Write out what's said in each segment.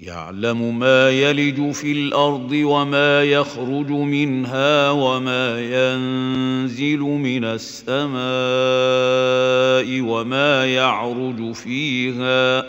يعلم ما يلج في الأرض وما يخرج منها وما ينزل من السماء وما يعرج فيها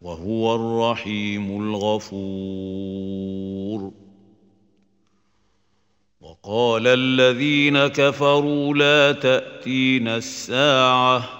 وهو الرحيم الغفور. وقال الذين كفروا لا تأتينا الساعة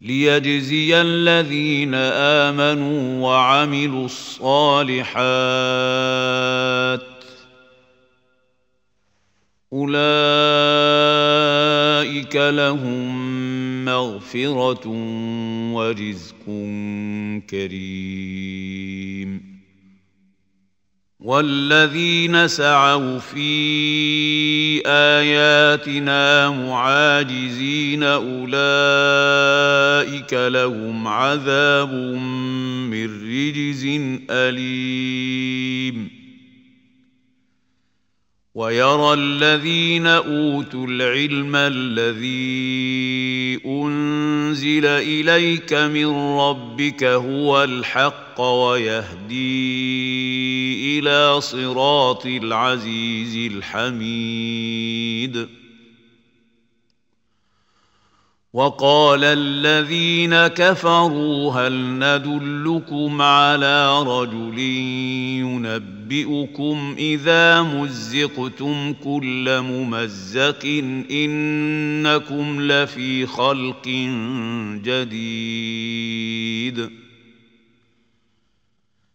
ليجزي الذين آمنوا وعملوا الصالحات أولئك لهم مغفرة ورزق كريم. والذين سعوا في آياتنا معاجزين أولئك لهم عذاب من رجز أليم. ويرى الذين أوتوا العلم الذي أنزل إليك من ربك هو الحق ويهدي إلى صراط العزيز الحميد. وقال الذين كفروا هل ندلكم على رجل ينبئكم إذا مزقتم كل ممزق إنكم لفي خلق جديد.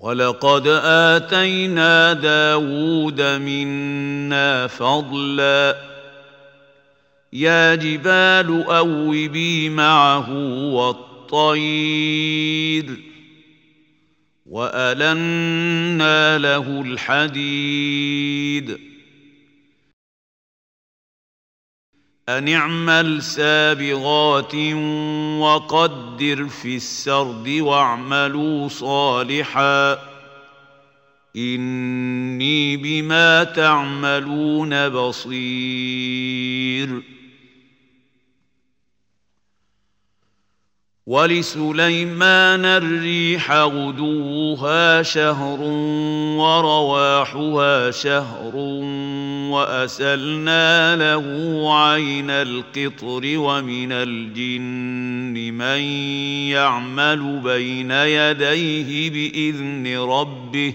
ولقد اتينا داود منا فضلا يا جبال اوبي معه والطير والنا له الحديد ان اعمل سابغات وقدر في السرد واعملوا صالحا اني بما تعملون بصير ولسليمان الريح غدوها شهر ورواحها شهر وأسلنا له عين القطر ومن الجن من يعمل بين يديه بإذن ربه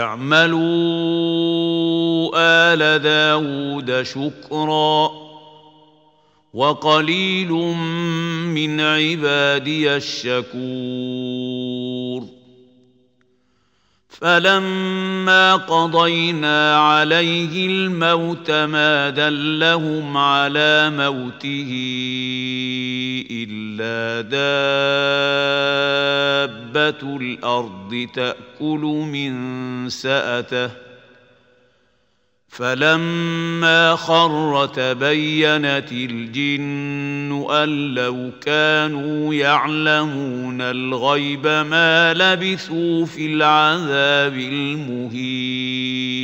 اعملوا آل داود شكراً وقليل من عبادي الشكور. فلما قضينا عليه الموت ما دلهم على موته. إلا دابة الأرض تأكل من سأته. فلما خر تبينت الجن أن لو كانوا يعلمون الغيب ما لبثوا في العذاب المهين.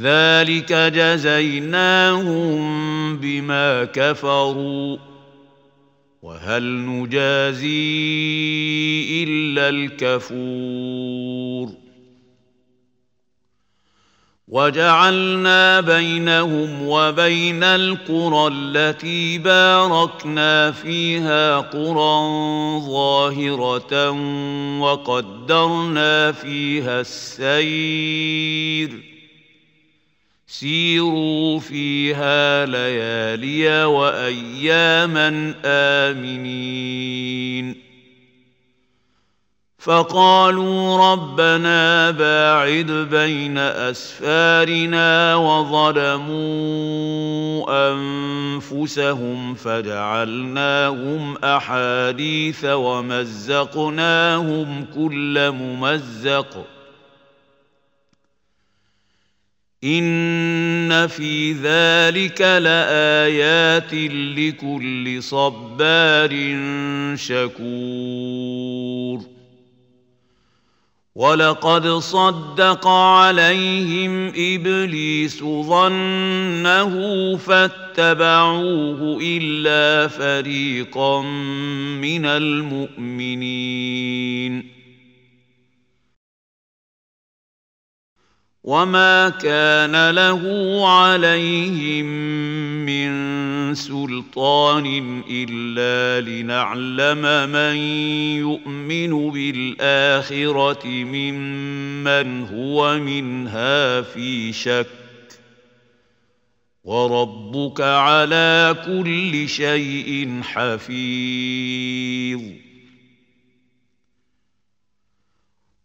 ذلك جزيناهم بما كفروا وهل نجازي الا الكفور وجعلنا بينهم وبين القرى التي باركنا فيها قرى ظاهره وقدرنا فيها السير سيروا فيها ليالي وأياما آمنين. فقالوا ربنا باعد بين أسفارنا وظلموا أنفسهم فجعلناهم أحاديث ومزقناهم كل ممزق. ان في ذلك لايات لكل صبار شكور ولقد صدق عليهم ابليس ظنه فاتبعوه الا فريقا من المؤمنين وما كان له عليهم من سلطان الا لنعلم من يؤمن بالاخره ممن هو منها في شك وربك على كل شيء حفيظ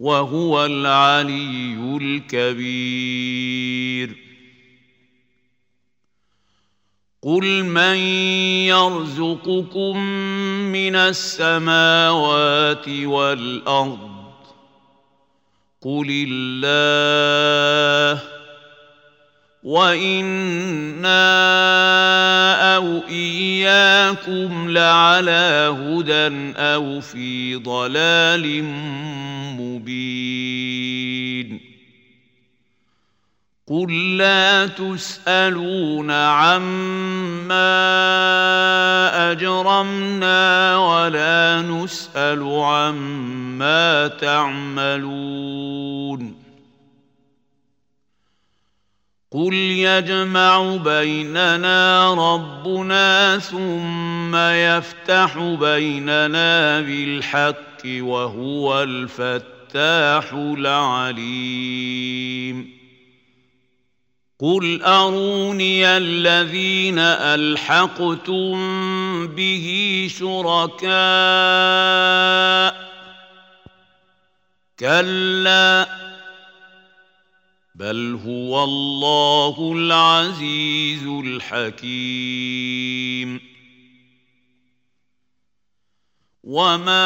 وهو العلي الكبير. قل من يرزقكم من السماوات والارض؟ قل الله وأنا أو اياكم لعلى هدى أو في ضلال مبين قل لا تسالون عما اجرمنا ولا نسال عما تعملون قل يجمع بيننا ربنا ثم يفتح بيننا بالحق وهو الفتاح العليم قل اروني الذين الحقتم به شركاء كلا بل هو الله العزيز الحكيم وما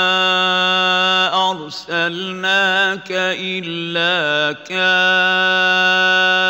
ارسلناك الا كافه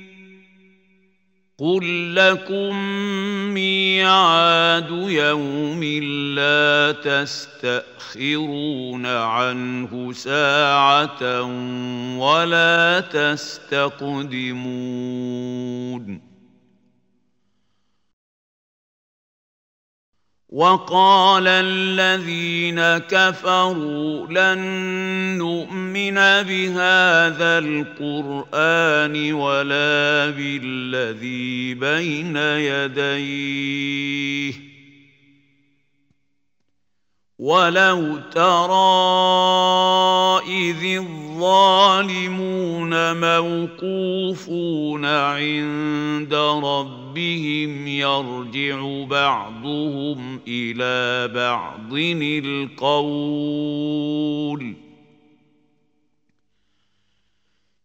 قل لكم ميعاد يوم لا تستاخرون عنه ساعه ولا تستقدمون وقال الذين كفروا لن نؤمن بهذا القرآن ولا بالذي بين يديه. ولو ترى اذ الظالمون موقوفون عند ربهم يرجع بعضهم إلى بعض القول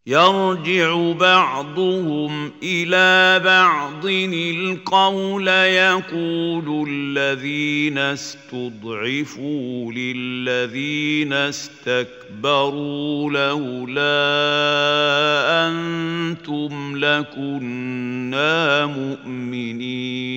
يرجع بعضهم إلى بعض. القول يقول الذين استضعفوا للذين استكبروا لولا أنتم لكنا مؤمنين.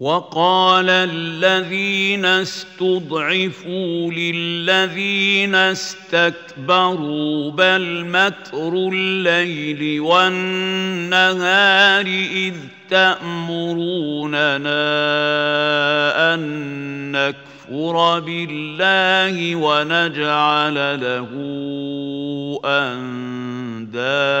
وقال الذين استضعفوا للذين استكبروا بل مكر الليل والنهار إذ تأمروننا أن نكفر بالله ونجعل له أندادا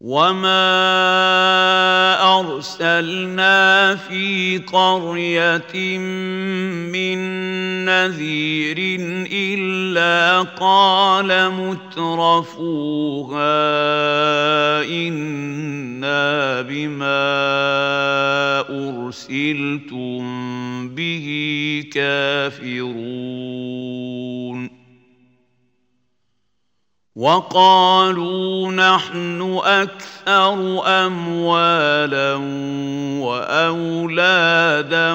وما ارسلنا في قريه من نذير الا قال مترفوها أنا بما ارسلتم به كافرون وقالوا نحن أكثر أموالا وأولادا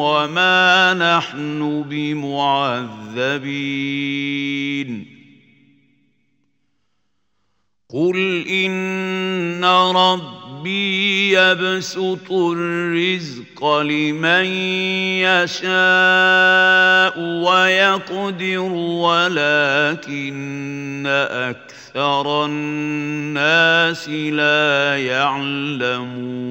وما نحن بمعذبين. قل إن رب ربي يبسط الرزق لمن يشاء ويقدر ولكن أكثر الناس لا يعلمون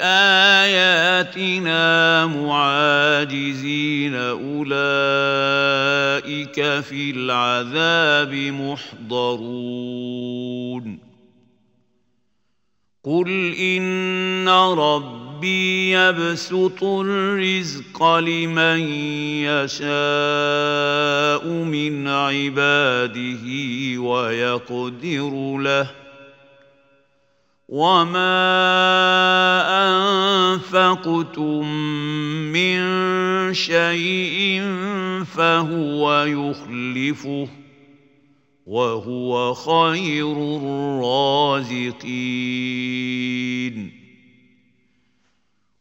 اياتنا معاجزين اولئك في العذاب محضرون قل ان ربي يبسط الرزق لمن يشاء من عباده ويقدر له وما انفقتم من شيء فهو يخلفه وهو خير الرازقين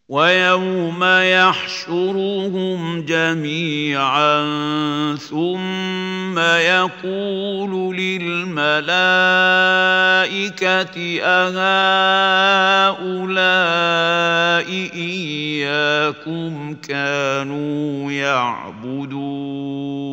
ويوم يحشرهم جميعا ثم يقول للملائكة أهؤلاء إياكم كانوا يعبدون.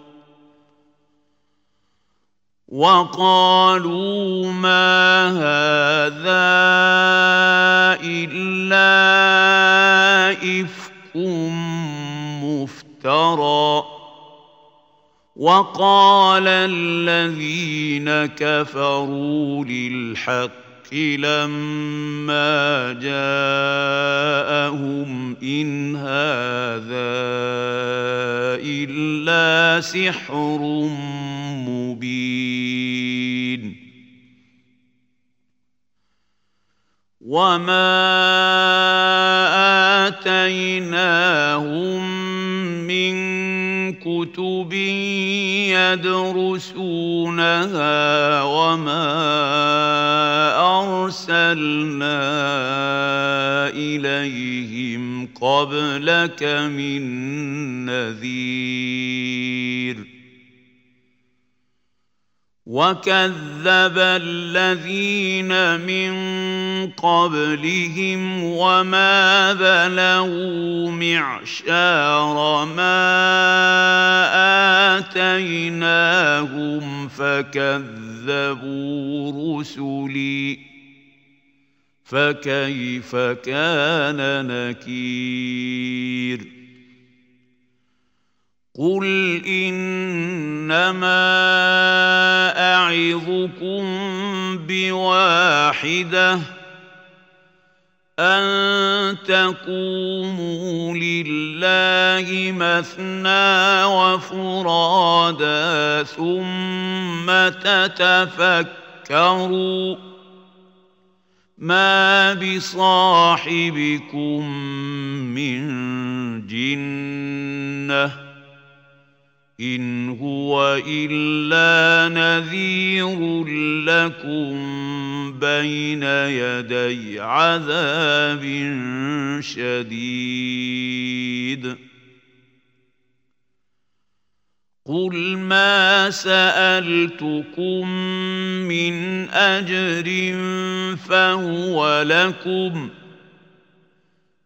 وقالوا ما هذا إلا إفك مفترى. وقال الذين كفروا للحق لما جاءهم إن هذا إلا سحر مبين. وما آتيناهم من كتب يدرسونها وما أرسلنا إليهم قبلك من نذير وكذب الذين من قبلهم وما بلغوا معشار ما اتيناهم فكذبوا رسلي فكيف كان نكير قل انما اعظكم بواحده ان تقوموا لله مثنى وفرادا ثم تتفكروا ما بصاحبكم من جنه إن هو إلا نذير لكم بين يدي عذاب شديد. قل ما سألتكم من أجر فهو لكم ۖ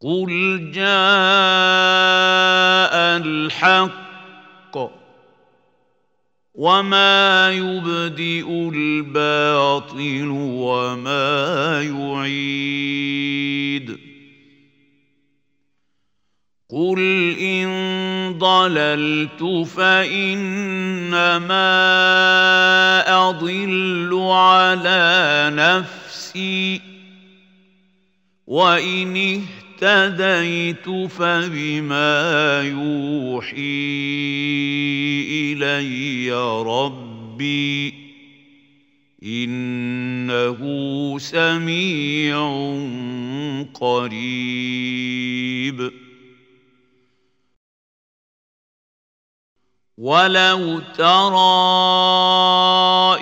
قل جاء الحق وما يبدئ الباطل وما يعيد قل ان ضللت فانما اضل على نفسي وان فبما يوحي إلي ربي إنه سميع قريب. ولو ترى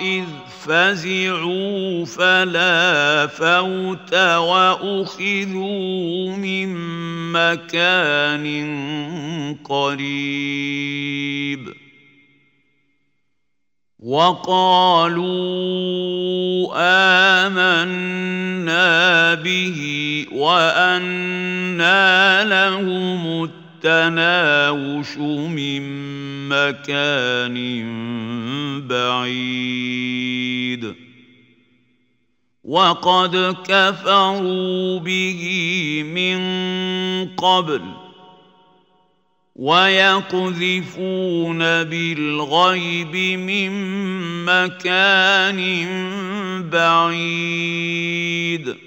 إذ فزعوا فلا فوت وأخذوا من مكان قريب. وقالوا آمنا به وأنى لهم التناوش من مكان بعيد. وقد كفروا به من قبل ويقذفون بالغيب من مكان بعيد.